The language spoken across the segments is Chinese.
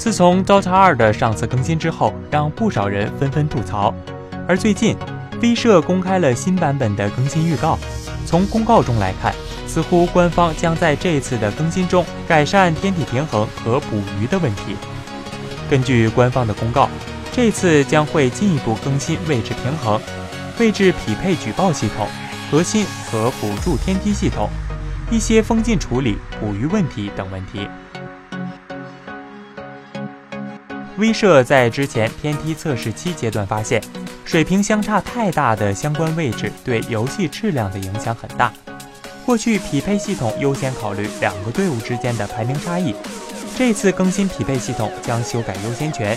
自从 Dota 二的上次更新之后，让不少人纷纷吐槽。而最近，V 社公开了新版本的更新预告。从公告中来看，似乎官方将在这次的更新中改善天体平衡和捕鱼的问题。根据官方的公告，这次将会进一步更新位置平衡、位置匹配举报系统、核心和辅助天梯系统、一些封禁处理、捕鱼问题等问题。威社在之前天梯测试期阶段发现。水平相差太大的相关位置对游戏质量的影响很大。过去匹配系统优先考虑两个队伍之间的排名差异，这次更新匹配系统将修改优先权，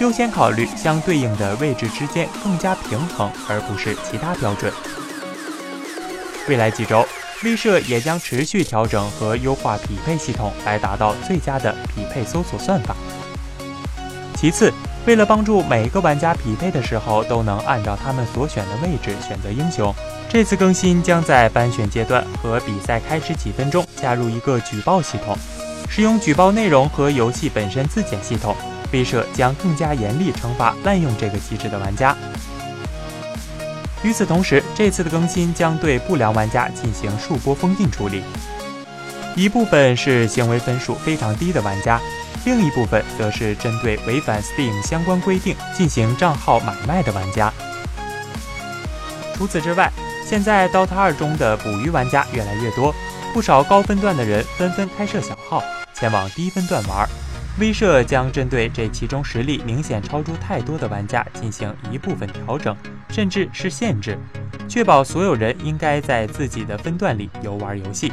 优先考虑相对应的位置之间更加平衡，而不是其他标准。未来几周，V 社也将持续调整和优化匹配系统，来达到最佳的匹配搜索算法。其次。为了帮助每个玩家匹配的时候都能按照他们所选的位置选择英雄，这次更新将在班选阶段和比赛开始几分钟加入一个举报系统，使用举报内容和游戏本身自检系统，V 社将更加严厉惩罚滥用这个机制的玩家。与此同时，这次的更新将对不良玩家进行数波封禁处理，一部分是行为分数非常低的玩家。另一部分则是针对违反 Steam 相关规定进行账号买卖的玩家。除此之外，现在 Dota 2中的捕鱼玩家越来越多，不少高分段的人纷纷开设小号前往低分段玩。V 社将针对这其中实力明显超出太多的玩家进行一部分调整，甚至是限制，确保所有人应该在自己的分段里游玩游戏。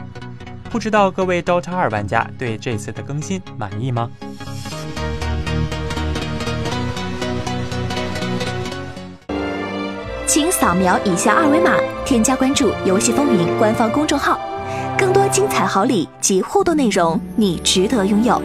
不知道各位 Dota 二玩家对这次的更新满意吗？请扫描以下二维码，添加关注“游戏风云”官方公众号，更多精彩好礼及互动内容，你值得拥有。